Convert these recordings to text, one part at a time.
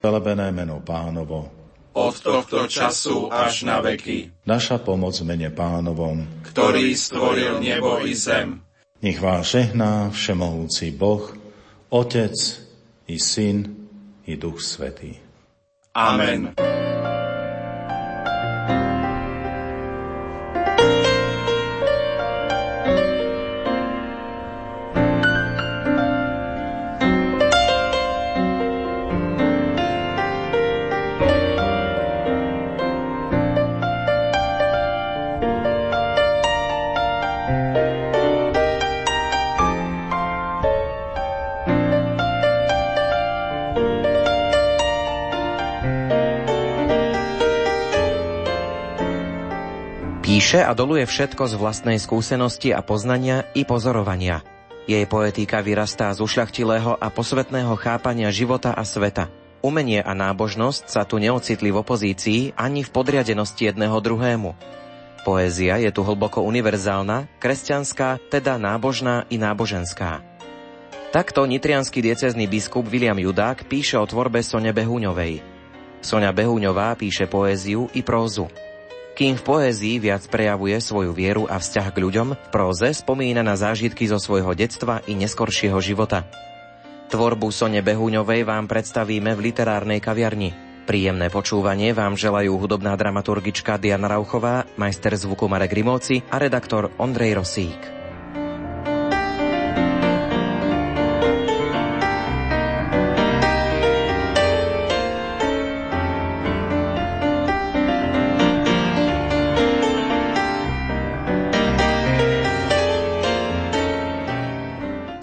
Velebené meno pánovo. Od tohto času až na veky. Naša pomoc mene pánovom. Ktorý stvoril nebo i zem. Nech vás žehná všemohúci Boh, Otec i Syn i Duch Svetý. Amen. Doluje všetko z vlastnej skúsenosti a poznania i pozorovania. Jej poetika vyrastá z ušľachtilého a posvetného chápania života a sveta. Umenie a nábožnosť sa tu neocitli v opozícii ani v podriadenosti jedného druhému. Poézia je tu hlboko univerzálna, kresťanská, teda nábožná i náboženská. Takto nitrianský diecezný biskup William Judák píše o tvorbe Sone Behúňovej. Sonia Behúňová píše poéziu i prózu. Kým v poézii viac prejavuje svoju vieru a vzťah k ľuďom, v próze spomína na zážitky zo svojho detstva i neskoršieho života. Tvorbu Sone Behúňovej vám predstavíme v literárnej kaviarni. Príjemné počúvanie vám želajú hudobná dramaturgička Diana Rauchová, majster zvuku Marek Rimovci a redaktor Ondrej Rosík.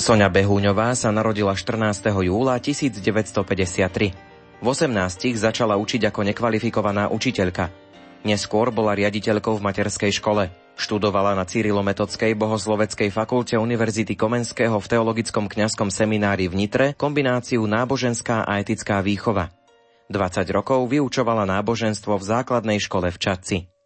Sonia Behúňová sa narodila 14. júla 1953. V 18 začala učiť ako nekvalifikovaná učiteľka. Neskôr bola riaditeľkou v materskej škole. Študovala na Cyrilometodskej bohosloveckej fakulte Univerzity Komenského v Teologickom kňazskom seminári v Nitre kombináciu náboženská a etická výchova. 20 rokov vyučovala náboženstvo v základnej škole v Čadci.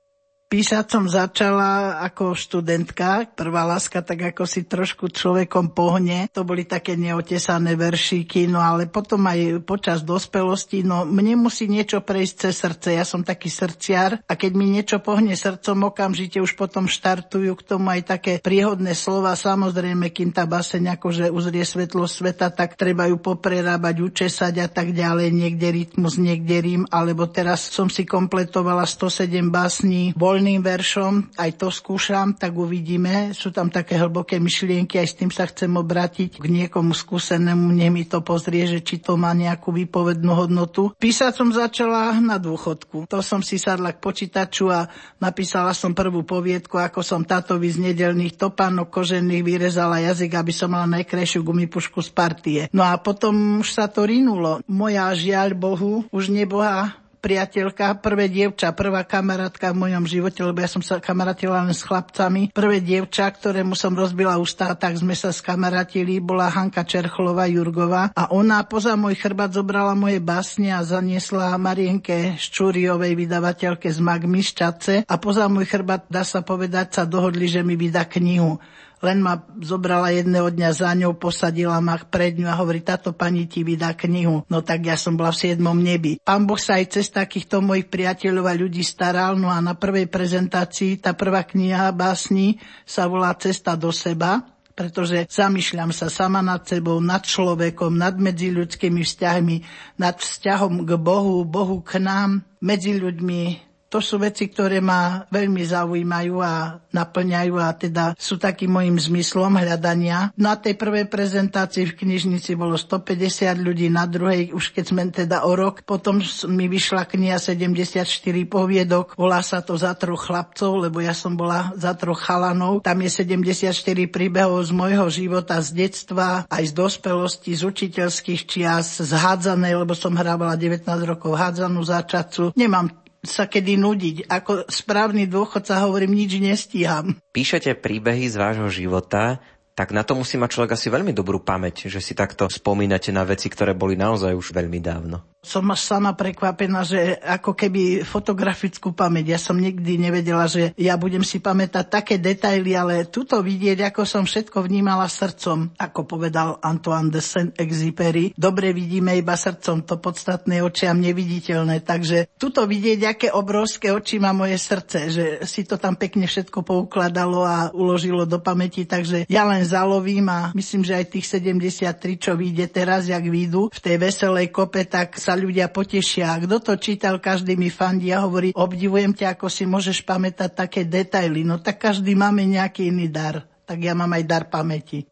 Písať som začala ako študentka, prvá láska tak ako si trošku človekom pohne. To boli také neotesané veršíky, no ale potom aj počas dospelosti, no mne musí niečo prejsť cez srdce. Ja som taký srdciar a keď mi niečo pohne srdcom, okamžite už potom štartujú k tomu aj také príhodné slova. Samozrejme, kým tá baseň akože uzrie svetlo sveta, tak treba ju poprerábať, učesať a tak ďalej. Niekde rytmus, niekde rím, alebo teraz som si kompletovala 107 básní voľ voľným veršom, aj to skúšam, tak uvidíme. Sú tam také hlboké myšlienky, aj s tým sa chcem obrátiť k niekomu skúsenému, nech mi to pozrie, že či to má nejakú výpovednú hodnotu. Písať som začala na dôchodku. To som si sadla k počítaču a napísala som prvú poviedku, ako som tátovi z nedelných topánok kožených vyrezala jazyk, aby som mala najkrajšiu gumipušku z partie. No a potom už sa to rinulo. Moja žiaľ Bohu už neboha priateľka, prvé dievča, prvá kamarátka v mojom živote, lebo ja som sa kamarátila len s chlapcami. Prvé dievča, ktorému som rozbila ústa, tak sme sa skamarátili, bola Hanka Čerchlová Jurgová. A ona poza môj chrbát zobrala moje básne a zaniesla Marienke Ščúriovej vydavateľke z Magmy z a poza môj chrbát, dá sa povedať, sa dohodli, že mi vydá knihu len ma zobrala jedného dňa za ňou, posadila ma pred ňu a hovorí, táto pani ti vydá knihu. No tak ja som bola v siedmom nebi. Pán Boh sa aj cez takýchto mojich priateľov a ľudí staral, no a na prvej prezentácii tá prvá kniha básni sa volá Cesta do seba pretože zamýšľam sa sama nad sebou, nad človekom, nad medziľudskými vzťahmi, nad vzťahom k Bohu, Bohu k nám, medzi ľuďmi, to sú veci, ktoré ma veľmi zaujímajú a naplňajú a teda sú takým môjim zmyslom hľadania. Na tej prvej prezentácii v knižnici bolo 150 ľudí, na druhej už keď sme teda o rok, potom mi vyšla kniha 74 poviedok, volá sa to za troch chlapcov, lebo ja som bola za troch chalanov. Tam je 74 príbehov z môjho života, z detstva, aj z dospelosti, z učiteľských čias, z hádzanej, lebo som hrávala 19 rokov hádzanú začacu. Nemám sa kedy nudiť. Ako správny dôchodca hovorím, nič nestíham. Píšete príbehy z vášho života, tak na to musí mať človek asi veľmi dobrú pamäť, že si takto spomínate na veci, ktoré boli naozaj už veľmi dávno. Som až sama prekvapená, že ako keby fotografickú pamäť. Ja som nikdy nevedela, že ja budem si pamätať také detaily, ale tuto vidieť, ako som všetko vnímala srdcom, ako povedal Antoine de Saint-Exupéry. Dobre vidíme iba srdcom, to podstatné očiam neviditeľné. Takže tuto vidieť, aké obrovské oči má moje srdce, že si to tam pekne všetko poukladalo a uložilo do pamäti. Takže ja len zalovím a myslím, že aj tých 73, čo vyjde teraz, jak výjdu v tej veselej kope, tak sa sa ľudia potešia. A kto to čítal, každý mi fandí a hovorí, obdivujem ťa, ako si môžeš pamätať také detaily. No tak každý máme nejaký iný dar. Tak ja mám aj dar pamäti.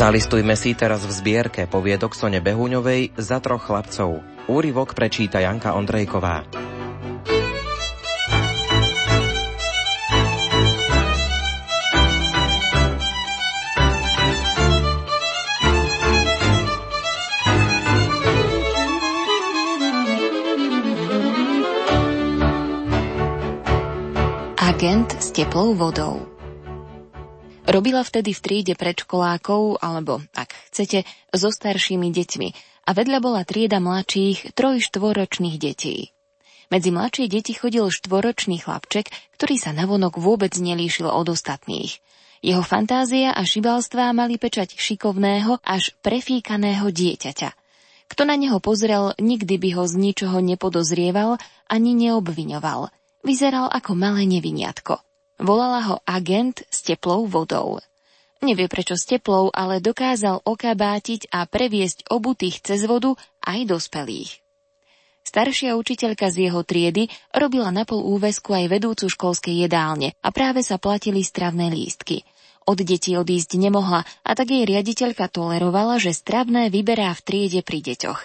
Zalistujme si teraz v zbierke poviedok Sone Behuňovej za troch chlapcov. Úryvok prečíta Janka Ondrejková. Agent s teplou vodou Robila vtedy v triede predškolákov, alebo, ak chcete, so staršími deťmi a vedľa bola trieda mladších troj-štvoročných detí. Medzi mladšie deti chodil štvoročný chlapček, ktorý sa navonok vôbec nelíšil od ostatných. Jeho fantázia a šibalstvá mali pečať šikovného až prefíkaného dieťaťa. Kto na neho pozrel, nikdy by ho z ničoho nepodozrieval ani neobviňoval. Vyzeral ako malé neviniatko. Volala ho agent s teplou vodou. Nevie prečo s teplou, ale dokázal okabátiť a previesť obutých cez vodu aj dospelých. Staršia učiteľka z jeho triedy robila na pol úvesku aj vedúcu školskej jedálne a práve sa platili stravné lístky. Od detí odísť nemohla a tak jej riaditeľka tolerovala, že stravné vyberá v triede pri deťoch.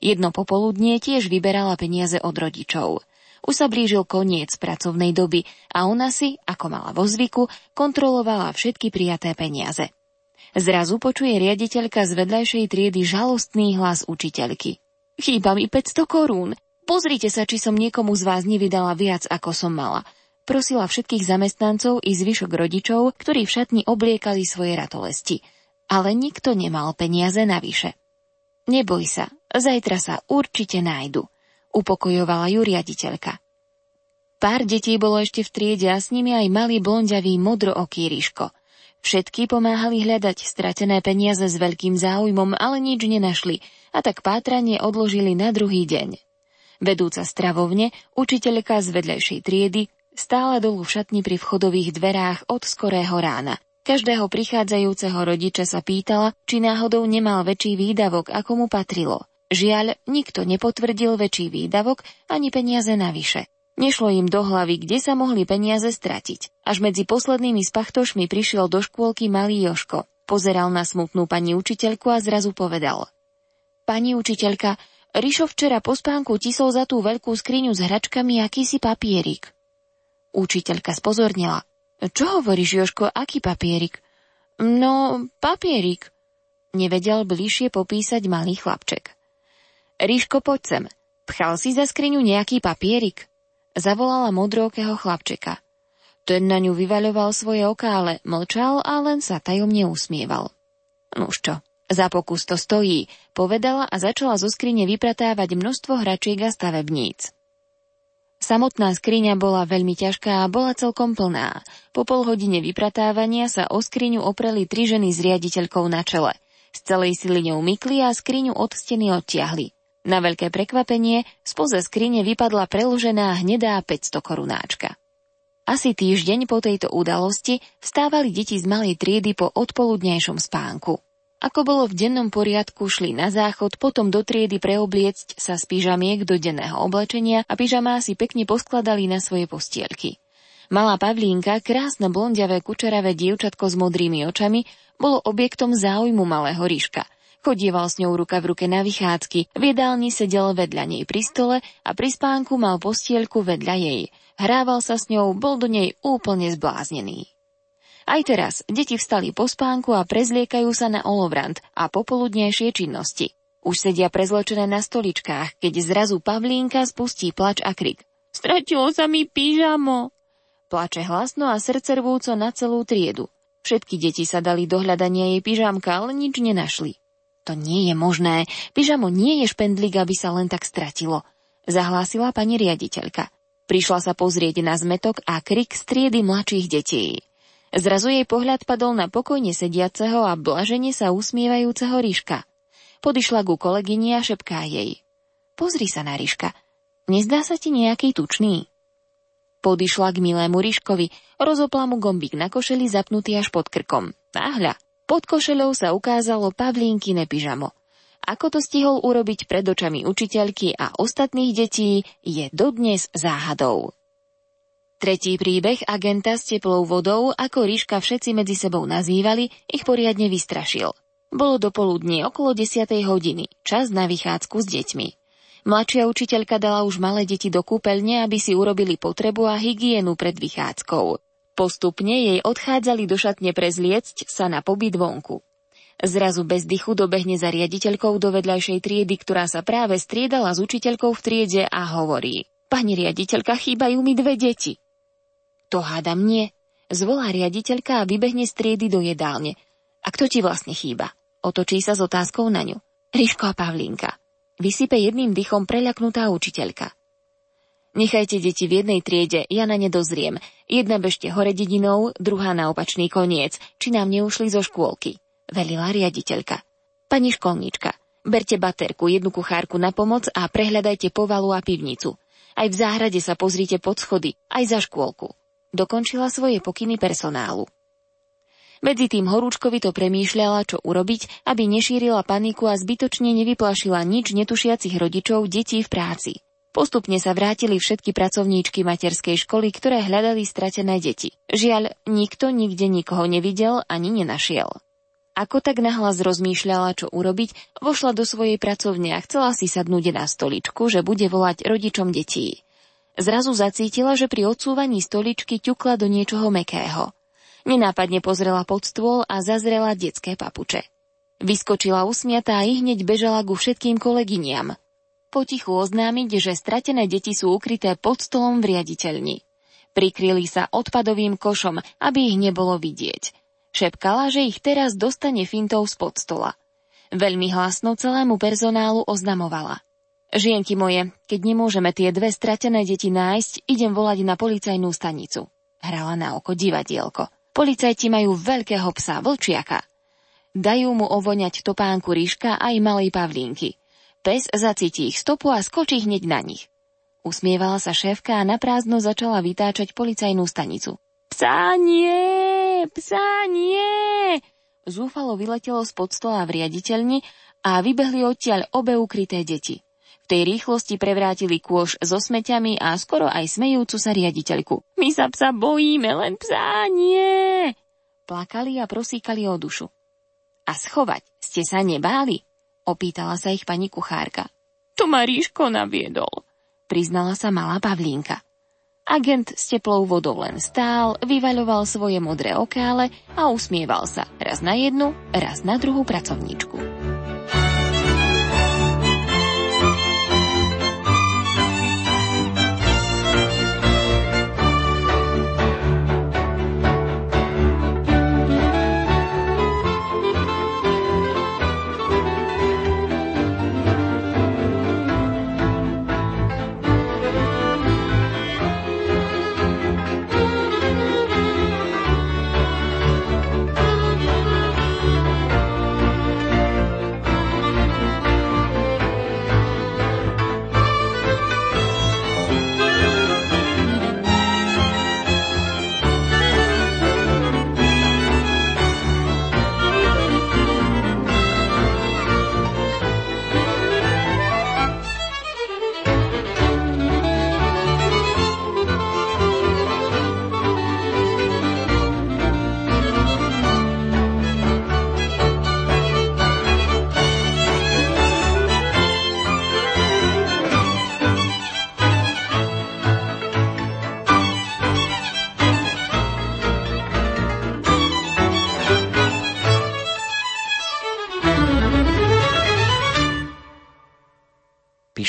Jedno popoludnie tiež vyberala peniaze od rodičov. Už sa blížil koniec pracovnej doby a ona si, ako mala vo zvyku, kontrolovala všetky prijaté peniaze. Zrazu počuje riaditeľka z vedľajšej triedy žalostný hlas učiteľky. Chýba mi 500 korún. Pozrite sa, či som niekomu z vás nevydala viac, ako som mala. Prosila všetkých zamestnancov i zvyšok rodičov, ktorí v šatni obliekali svoje ratolesti. Ale nikto nemal peniaze navyše. Neboj sa, zajtra sa určite nájdu upokojovala ju riaditeľka. Pár detí bolo ešte v triede a s nimi aj malý blonďavý modrooký Ríško. Všetky pomáhali hľadať stratené peniaze s veľkým záujmom, ale nič nenašli a tak pátranie odložili na druhý deň. Vedúca stravovne, učiteľka z vedľajšej triedy, stála dolu v šatni pri vchodových dverách od skorého rána. Každého prichádzajúceho rodiča sa pýtala, či náhodou nemal väčší výdavok, ako mu patrilo. Žiaľ, nikto nepotvrdil väčší výdavok ani peniaze navyše. Nešlo im do hlavy, kde sa mohli peniaze stratiť. Až medzi poslednými spachtošmi prišiel do škôlky malý Joško. Pozeral na smutnú pani učiteľku a zrazu povedal. Pani učiteľka, Rišo včera po spánku tisol za tú veľkú skriňu s hračkami akýsi papierik. Učiteľka spozornila. Čo hovoríš, Joško, aký papierik? No, papierik. Nevedel bližšie popísať malý chlapček. Ríško, poď sem. Pchal si za skriňu nejaký papierik? Zavolala modrókeho chlapčeka. Ten na ňu vyvaľoval svoje oká, ale mlčal a len sa tajomne usmieval. Nuž čo, za pokus to stojí, povedala a začala zo skrine vypratávať množstvo hračiek a stavebníc. Samotná skriňa bola veľmi ťažká a bola celkom plná. Po pol hodine vypratávania sa o skriňu opreli tri ženy s riaditeľkou na čele. Z celej sily ňou mykli a skriňu od steny odtiahli. Na veľké prekvapenie spoze skrine vypadla preložená hnedá 500 korunáčka. Asi týždeň po tejto udalosti vstávali deti z malej triedy po odpoludnejšom spánku. Ako bolo v dennom poriadku, šli na záchod, potom do triedy preobliecť sa z pyžamiek do denného oblečenia a pyžamá si pekne poskladali na svoje postielky. Malá Pavlínka, krásne blondiavé kučeravé dievčatko s modrými očami, bolo objektom záujmu malého Ríška – Chodieval s ňou ruka v ruke na vychádzky, v jedálni sedel vedľa nej pri stole a pri spánku mal postielku vedľa jej. Hrával sa s ňou, bol do nej úplne zbláznený. Aj teraz deti vstali po spánku a prezliekajú sa na olovrant a popoludnejšie činnosti. Už sedia prezločené na stoličkách, keď zrazu Pavlínka spustí plač a krik. Stratilo sa mi pyžamo. Plače hlasno a srdce rvúco na celú triedu. Všetky deti sa dali do hľadania jej pyžamka, ale nič nenašli. To nie je možné. Pyžamo nie je špendlík, aby sa len tak stratilo. Zahlásila pani riaditeľka. Prišla sa pozrieť na zmetok a krik striedy mladších detí. Zrazu jej pohľad padol na pokojne sediaceho a blažene sa usmievajúceho Ríška. Podišla ku kolegyni a šepká jej. Pozri sa na Ríška. Nezdá sa ti nejaký tučný? Podišla k milému Ríškovi, rozopla mu gombík na košeli zapnutý až pod krkom. Náhľa, pod košeľou sa ukázalo Pavlínkine pyžamo. Ako to stihol urobiť pred očami učiteľky a ostatných detí, je dodnes záhadou. Tretí príbeh agenta s teplou vodou, ako Ríška všetci medzi sebou nazývali, ich poriadne vystrašil. Bolo dopoludne okolo 10. hodiny, čas na vychádzku s deťmi. Mladšia učiteľka dala už malé deti do kúpeľne, aby si urobili potrebu a hygienu pred vychádzkou. Postupne jej odchádzali do šatne prezliecť sa na pobyt vonku. Zrazu bez dychu dobehne za riaditeľkou do vedľajšej triedy, ktorá sa práve striedala s učiteľkou v triede a hovorí. Pani riaditeľka, chýbajú mi dve deti. To hádam nie. Zvolá riaditeľka a vybehne z triedy do jedálne. A kto ti vlastne chýba? Otočí sa s otázkou na ňu. Ríško a Pavlínka. Vysype jedným dychom preľaknutá učiteľka. Nechajte deti v jednej triede, ja na ne dozriem. Jedna bežte hore dedinou, druhá na opačný koniec, či nám neušli zo škôlky. Velila riaditeľka. Pani školníčka, berte baterku, jednu kuchárku na pomoc a prehľadajte povalu a pivnicu. Aj v záhrade sa pozrite pod schody, aj za škôlku. Dokončila svoje pokyny personálu. Medzi tým horúčkovi to premýšľala, čo urobiť, aby nešírila paniku a zbytočne nevyplašila nič netušiacich rodičov detí v práci. Postupne sa vrátili všetky pracovníčky materskej školy, ktoré hľadali stratené deti. Žiaľ, nikto nikde nikoho nevidel ani nenašiel. Ako tak nahlas rozmýšľala, čo urobiť, vošla do svojej pracovne a chcela si sadnúť na stoličku, že bude volať rodičom detí. Zrazu zacítila, že pri odsúvaní stoličky ťukla do niečoho mekého. Nenápadne pozrela pod stôl a zazrela detské papuče. Vyskočila usmiatá a hneď bežala ku všetkým kolegyniam. Potichu oznámiť, že stratené deti sú ukryté pod stolom v riaditeľni. Prikryli sa odpadovým košom, aby ich nebolo vidieť. Šepkala, že ich teraz dostane fintou spod stola. Veľmi hlasno celému personálu oznamovala. Žienky moje, keď nemôžeme tie dve stratené deti nájsť, idem volať na policajnú stanicu. Hrala na oko divadielko. Policajti majú veľkého psa, vlčiaka. Dajú mu ovoňať topánku ríška aj malej pavlínky. Pes zacíti ich stopu a skočí hneď na nich. Usmievala sa šéfka a naprázdno začala vytáčať policajnú stanicu. Psa nie! Psa nie! Zúfalo vyletelo spod stola v riaditeľni a vybehli odtiaľ obe ukryté deti tej rýchlosti prevrátili kôš so smeťami a skoro aj smejúcu sa riaditeľku. My sa psa bojíme, len psa nie! Plakali a prosíkali o dušu. A schovať ste sa nebáli? Opýtala sa ich pani kuchárka. To ma naviedol, priznala sa malá Pavlínka. Agent s teplou vodou len stál, vyvaľoval svoje modré okále a usmieval sa raz na jednu, raz na druhú pracovníčku.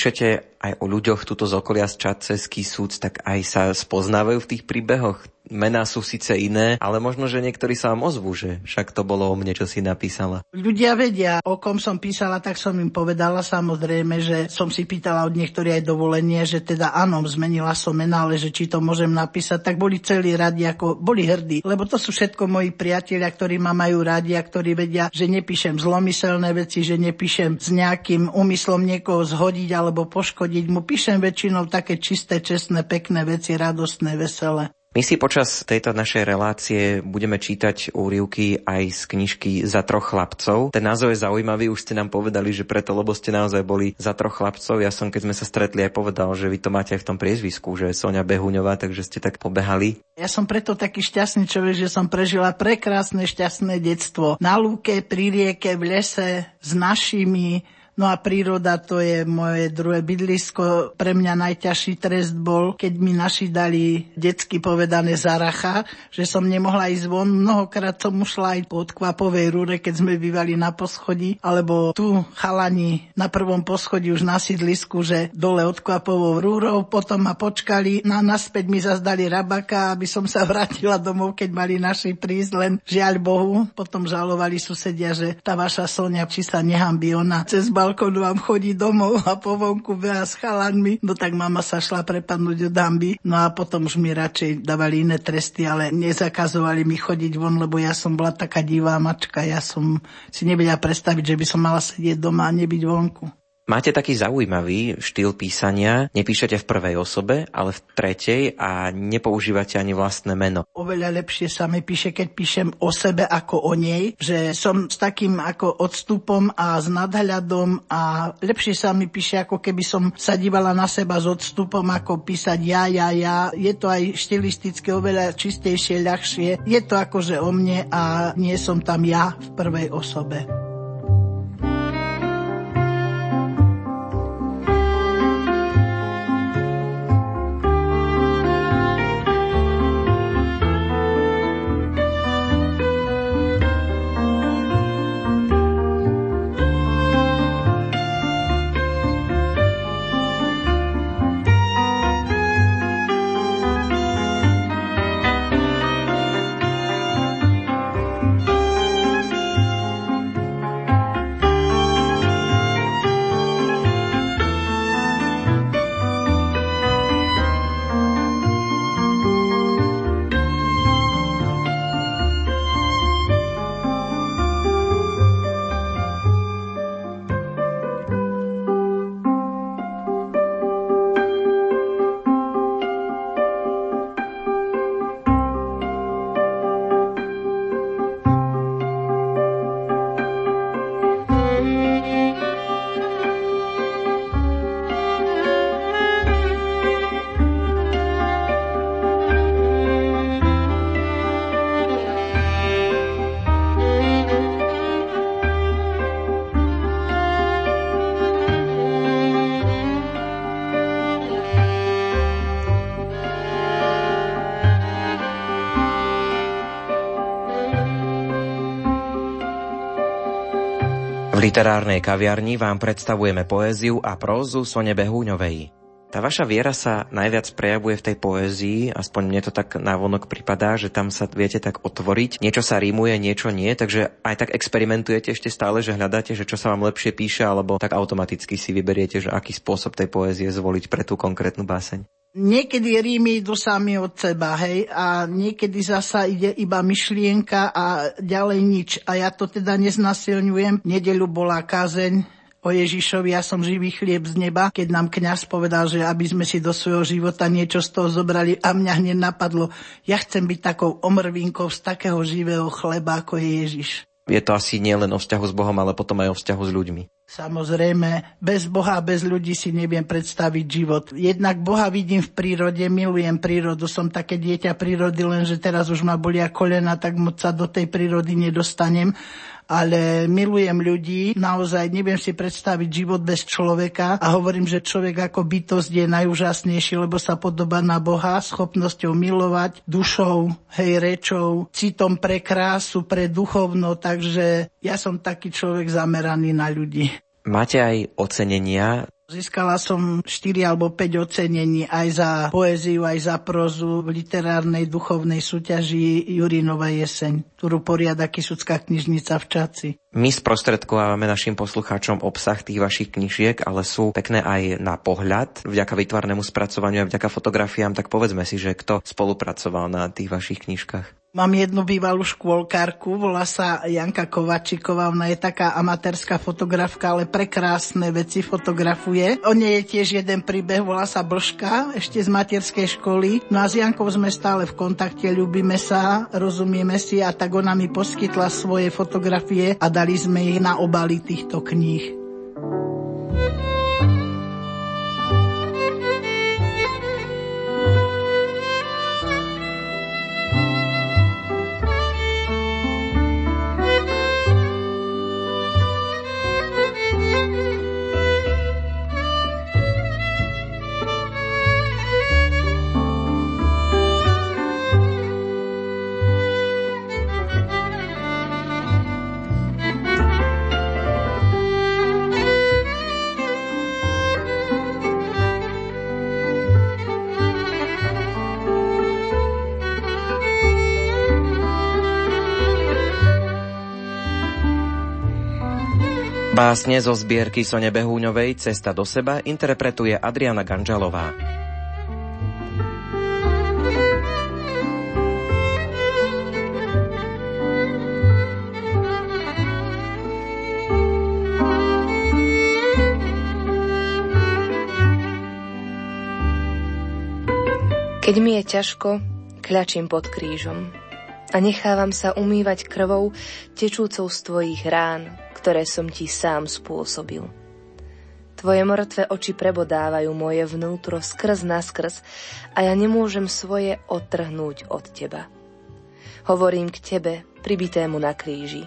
Píšete aj o ľuďoch tuto z okolia z Čadceský súd, tak aj sa spoznávajú v tých príbehoch. Mená sú síce iné, ale možno, že niektorí sa vám ozvú, že však to bolo o mne, čo si napísala. Ľudia vedia, o kom som písala, tak som im povedala samozrejme, že som si pýtala od niektorých aj dovolenie, že teda áno, zmenila som mená, ale že či to môžem napísať, tak boli celí radi, ako boli hrdí, lebo to sú všetko moji priatelia, ktorí ma majú radi a ktorí vedia, že nepíšem zlomyselné veci, že nepíšem s nejakým úmyslom niekoho zhodiť alebo poškodiť mu. Píšem väčšinou také čisté, čestné, pekné veci, radostné, veselé. My si počas tejto našej relácie budeme čítať úrivky aj z knižky Za troch chlapcov. Ten názov je zaujímavý, už ste nám povedali, že preto, lebo ste naozaj boli za troch chlapcov. Ja som, keď sme sa stretli, aj povedal, že vy to máte aj v tom priezvisku, že Sonia Behuňová, takže ste tak pobehali. Ja som preto taký šťastný človek, že som prežila prekrásne šťastné detstvo. Na lúke, pri rieke, v lese, s našimi, No a príroda to je moje druhé bydlisko. Pre mňa najťažší trest bol, keď mi naši dali detsky povedané zaracha, že som nemohla ísť von. Mnohokrát som ušla aj pod kvapovej rúre, keď sme bývali na poschodí, alebo tu chalani na prvom poschodí už na sídlisku, že dole od kvapovou rúrou, potom ma počkali, na naspäť mi zazdali rabaka, aby som sa vrátila domov, keď mali naši prísť, len žiaľ Bohu. Potom žalovali susedia, že tá vaša Sonia, či sa nehambí ona cez balkónu vám chodí domov a po vonku beha s chalanmi. No tak mama sa šla prepadnúť od hamby. No a potom už mi radšej dávali iné tresty, ale nezakazovali mi chodiť von, lebo ja som bola taká divá mačka. Ja som si nevedela predstaviť, že by som mala sedieť doma a nebyť vonku. Máte taký zaujímavý štýl písania, nepíšete v prvej osobe, ale v tretej a nepoužívate ani vlastné meno. Oveľa lepšie sa mi píše, keď píšem o sebe ako o nej, že som s takým ako odstupom a s nadhľadom a lepšie sa mi píše, ako keby som sa dívala na seba s odstupom, ako písať ja, ja, ja. Je to aj štilisticky oveľa čistejšie, ľahšie. Je to akože o mne a nie som tam ja v prvej osobe. Literárnej kaviarni vám predstavujeme poéziu a prózu Sone Behúňovej. Tá vaša viera sa najviac prejavuje v tej poézii, aspoň mne to tak návonok pripadá, že tam sa viete tak otvoriť. Niečo sa rímuje, niečo nie, takže aj tak experimentujete ešte stále, že hľadáte, že čo sa vám lepšie píše, alebo tak automaticky si vyberiete, že aký spôsob tej poézie zvoliť pre tú konkrétnu báseň. Niekedy rímy idú sami od seba, hej, a niekedy zasa ide iba myšlienka a ďalej nič. A ja to teda neznasilňujem. Nedelu bola kázeň o Ježišovi, ja som živý chlieb z neba, keď nám kňaz povedal, že aby sme si do svojho života niečo z toho zobrali a mňa hneď napadlo, ja chcem byť takou omrvinkou z takého živého chleba, ako je Ježiš. Je to asi nielen o vzťahu s Bohom, ale potom aj o vzťahu s ľuďmi. Samozrejme, bez Boha bez ľudí si neviem predstaviť život. Jednak Boha vidím v prírode, milujem prírodu, som také dieťa prírody, lenže teraz už ma bolia kolena, tak moc sa do tej prírody nedostanem ale milujem ľudí, naozaj neviem si predstaviť život bez človeka. A hovorím, že človek ako bytosť je najúžasnejší, lebo sa podobá na Boha, schopnosťou milovať, dušou, hej, rečou, citom pre krásu, pre duchovno, takže ja som taký človek zameraný na ľudí. Máte aj ocenenia Získala som 4 alebo 5 ocenení aj za poéziu, aj za prozu v literárnej duchovnej súťaži Jurinova jeseň, ktorú poriada Kisucká knižnica v Čaci. My sprostredkovávame našim poslucháčom obsah tých vašich knižiek, ale sú pekné aj na pohľad, vďaka vytvarnému spracovaniu a vďaka fotografiám, tak povedzme si, že kto spolupracoval na tých vašich knižkách. Mám jednu bývalú škôlkárku, volá sa Janka Kovačiková, ona je taká amatérska fotografka, ale prekrásne veci fotografuje. O nej je tiež jeden príbeh, volá sa Blška, ešte z materskej školy. No a s Jankou sme stále v kontakte, ľúbime sa, rozumieme si a tak ona mi poskytla svoje fotografie a dali sme ich na obaly týchto kníh. Básne zo zbierky Sone Behúňovej Cesta do seba interpretuje Adriana Ganžalová. Keď mi je ťažko, kľačím pod krížom a nechávam sa umývať krvou tečúcou z tvojich rán, ktoré som ti sám spôsobil. Tvoje mŕtve oči prebodávajú moje vnútro skrz naskrz a ja nemôžem svoje odtrhnúť od teba. Hovorím k tebe, pribitému na kríži.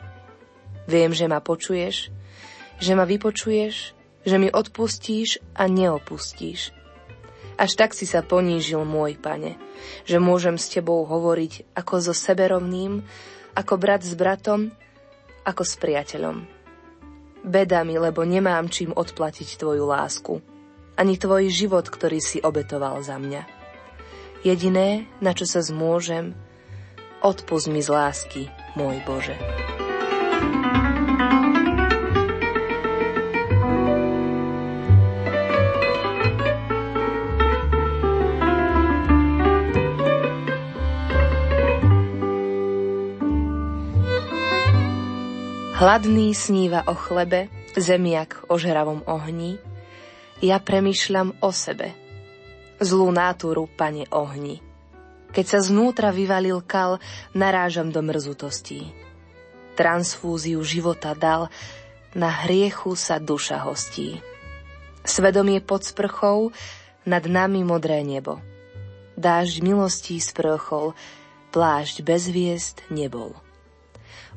Viem, že ma počuješ, že ma vypočuješ, že mi odpustíš a neopustíš. Až tak si sa ponížil môj pane, že môžem s tebou hovoriť ako so seberovným, ako brat s bratom, ako s priateľom. Beda mi, lebo nemám čím odplatiť tvoju lásku, ani tvoj život, ktorý si obetoval za mňa. Jediné, na čo sa zmôžem, odpust mi z lásky, môj Bože. Hladný sníva o chlebe, zemiak o žeravom ohni. Ja premýšľam o sebe. Zlú náturu, pane ohni. Keď sa znútra vyvalil kal, narážam do mrzutostí. Transfúziu života dal, na hriechu sa duša hostí. Svedomie pod sprchou, nad nami modré nebo. Dážď milostí sprchol, plášť bez hviezd nebol.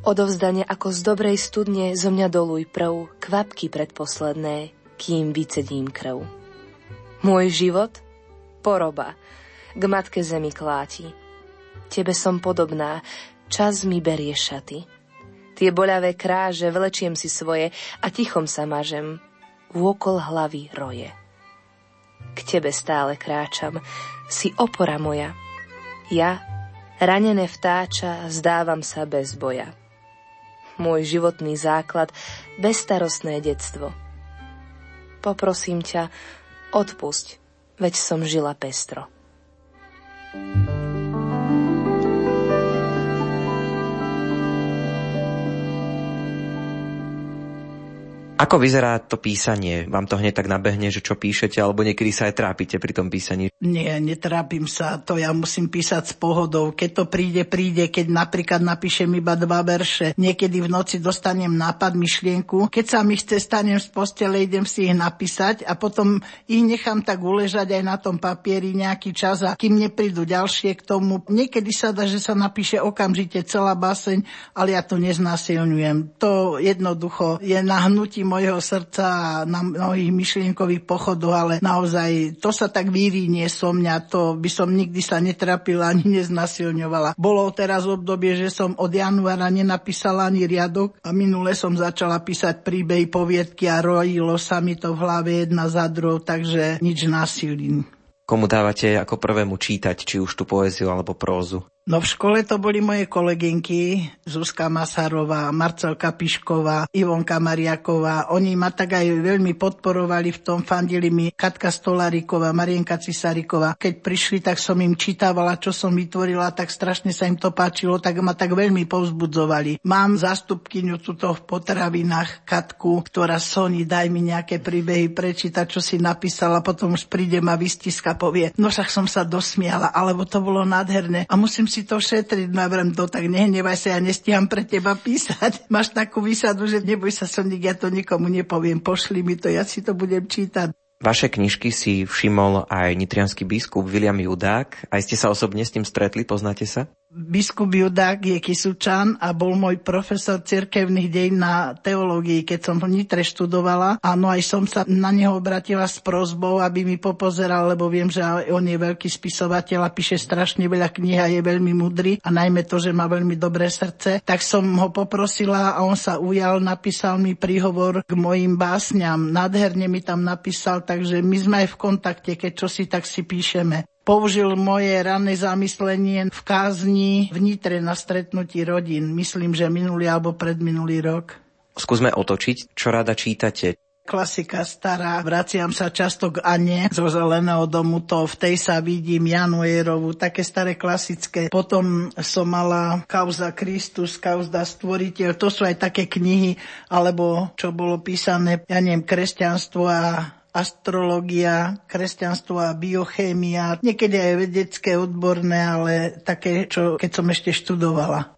Odovzdanie ako z dobrej studne zo mňa doluj prv, kvapky predposledné, kým vycedím krv. Môj život? Poroba. K matke zemi kláti. Tebe som podobná, čas mi berie šaty. Tie boľavé kráže vlečiem si svoje a tichom sa mažem. Vôkol hlavy roje. K tebe stále kráčam, si opora moja. Ja, ranené vtáča, zdávam sa bez boja môj životný základ, bezstarostné detstvo. Poprosím ťa, odpusť, veď som žila pestro. thank you Ako vyzerá to písanie? Vám to hneď tak nabehne, že čo píšete, alebo niekedy sa aj trápite pri tom písaní? Nie, netrápim sa. To ja musím písať s pohodou. Keď to príde, príde. Keď napríklad napíšem iba dva verše, niekedy v noci dostanem nápad, myšlienku. Keď sa mi chce, stanem z postele, idem si ich napísať a potom ich nechám tak uležať aj na tom papieri nejaký čas a kým neprídu ďalšie k tomu. Niekedy sa dá, že sa napíše okamžite celá baseň, ale ja to neznásilňujem. To jednoducho je nahnutím mojho srdca na mnohých myšlienkových pochodoch, ale naozaj to sa tak vyrínie so mňa, to by som nikdy sa netrapila ani neznasilňovala. Bolo teraz obdobie, že som od januára nenapísala ani riadok a minule som začala písať príbej, poviedky a rojilo sa mi to v hlave jedna za druhou, takže nič násilím. Komu dávate ako prvému čítať, či už tú poéziu alebo prózu? No v škole to boli moje kolegynky, Zuzka Masarová, Marcelka Pišková, Ivonka Mariaková. Oni ma tak aj veľmi podporovali v tom, fandili mi Katka Stolaríková, Marienka Cisáriková. Keď prišli, tak som im čítavala, čo som vytvorila, tak strašne sa im to páčilo, tak ma tak veľmi povzbudzovali. Mám zastupkyňu tuto v potravinách Katku, ktorá Soni, daj mi nejaké príbehy prečítať, čo si napísala, potom už príde ma vystiska, povie, no však som sa dosmiala, alebo to bolo nádherné. A musím si si to šetriť, no vrem, to tak nehnevaj sa, ja nestíham pre teba písať. Máš takú výsadu, že neboj sa, Sonik, ja to nikomu nepoviem, pošli mi to, ja si to budem čítať. Vaše knižky si všimol aj nitrianský biskup William Judák. Aj ste sa osobne s tým stretli, poznáte sa? Biskup Judák je Kisučan a bol môj profesor cirkevných dejín na teológii, keď som v Nitre študovala. Áno, aj som sa na neho obratila s prozbou, aby mi popozeral, lebo viem, že on je veľký spisovateľ a píše strašne veľa kníh a je veľmi mudrý a najmä to, že má veľmi dobré srdce. Tak som ho poprosila a on sa ujal, napísal mi príhovor k mojim básňam. Nádherne mi tam napísal, takže my sme aj v kontakte, keď čo si tak si píšeme použil moje ranné zamyslenie v kázni v Nitre na stretnutí rodín. Myslím, že minulý alebo predminulý rok. Skúsme otočiť, čo rada čítate. Klasika stará, vraciam sa často k Ane zo Zeleného domu, to v tej sa vidím Janu také staré klasické. Potom som mala Kauza Kristus, Kauza Stvoriteľ, to sú aj také knihy, alebo čo bolo písané, ja neviem, kresťanstvo a astrológia, kresťanstvo a biochémia, niekedy aj vedecké, odborné, ale také, čo keď som ešte študovala.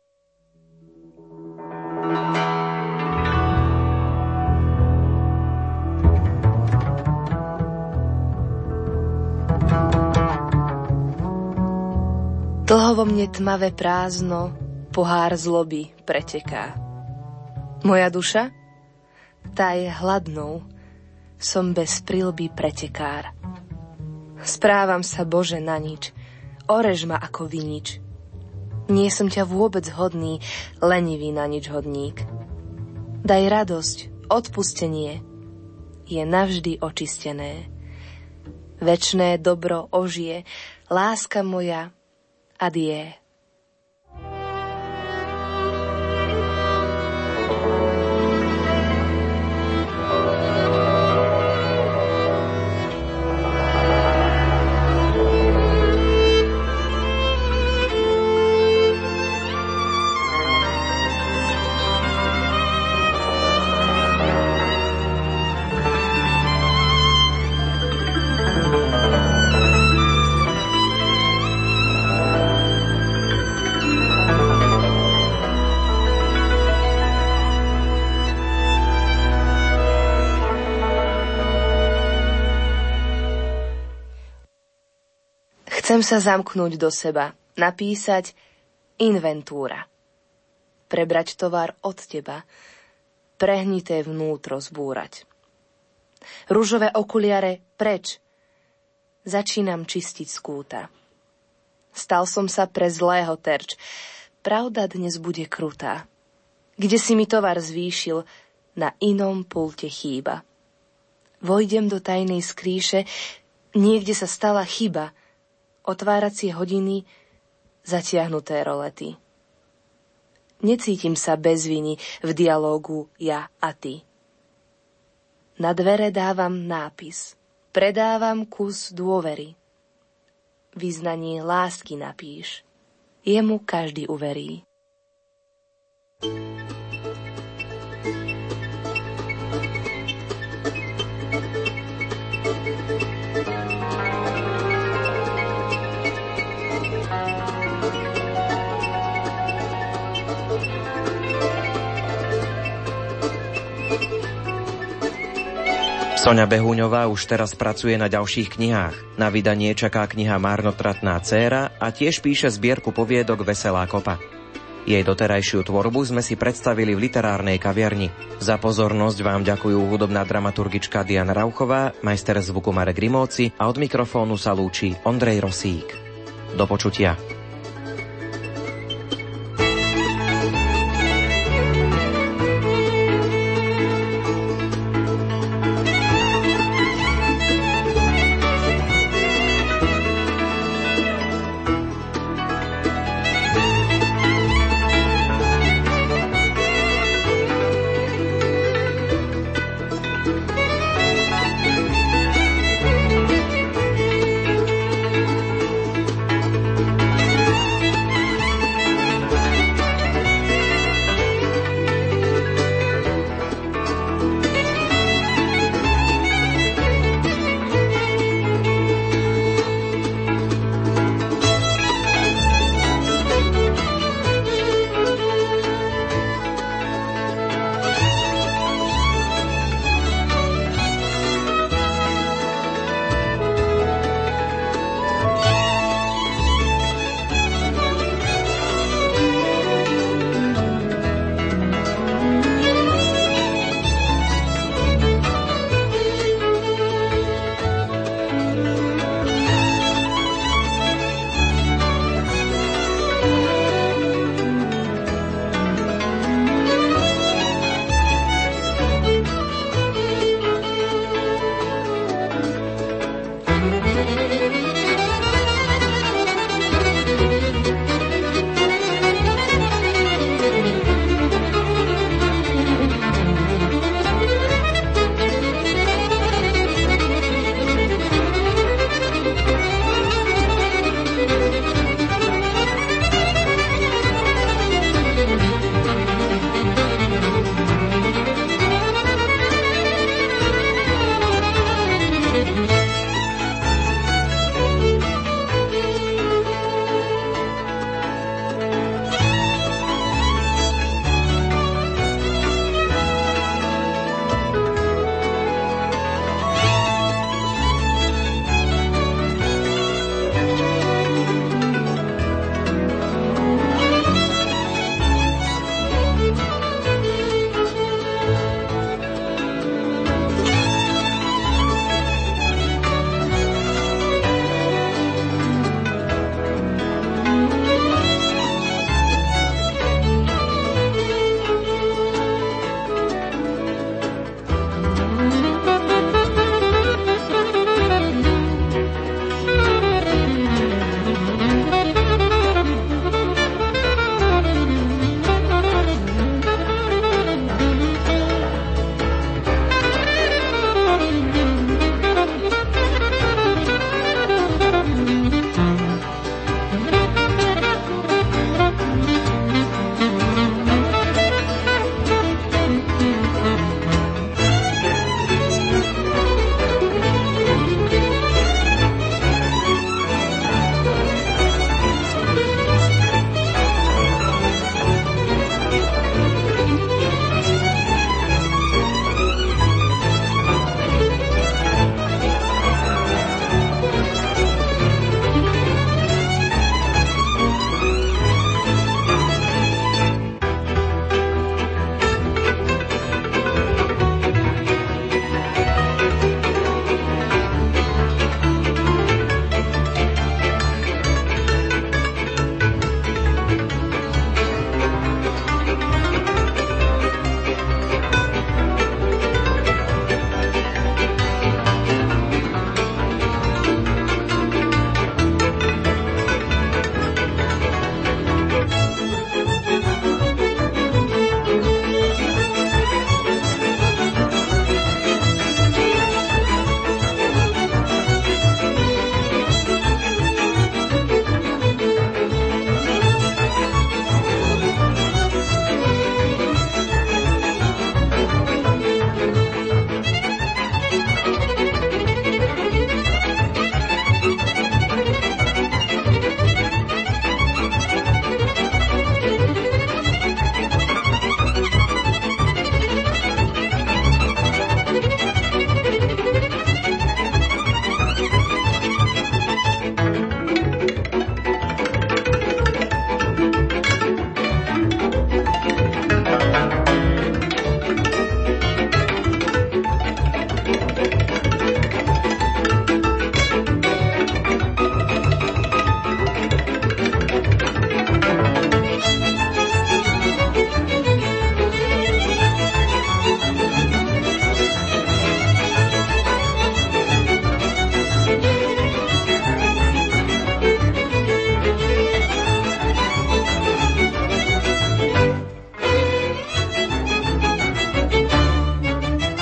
Dlho vo mne tmavé prázdno, pohár zloby preteká. Moja duša? Tá je hladnou, som bez prilby pretekár. Správam sa, Bože, na nič, orež ma ako vinič. Nie som ťa vôbec hodný, lenivý na nič hodník. Daj radosť, odpustenie, je navždy očistené. Večné dobro ožije, láska moja, adie. Chcem sa zamknúť do seba, napísať inventúra. Prebrať tovar od teba, prehnité vnútro zbúrať. Rúžové okuliare preč, začínam čistiť skúta. Stal som sa pre zlého terč, pravda dnes bude krutá. Kde si mi tovar zvýšil, na inom pulte chýba. Vojdem do tajnej skríše, niekde sa stala chyba, otváracie hodiny, zatiahnuté rolety. Necítim sa bez viny v dialógu ja a ty. Na dvere dávam nápis. Predávam kus dôvery. Vyznanie lásky napíš. Jemu každý uverí. thank you Sonia Behúňová už teraz pracuje na ďalších knihách. Na vydanie čaká kniha Márnotratná dcéra a tiež píše zbierku poviedok Veselá kopa. Jej doterajšiu tvorbu sme si predstavili v literárnej kaviarni. Za pozornosť vám ďakujú hudobná dramaturgička Diana Rauchová, majster zvuku Marek Rimóci a od mikrofónu sa lúči Ondrej Rosík. Do počutia.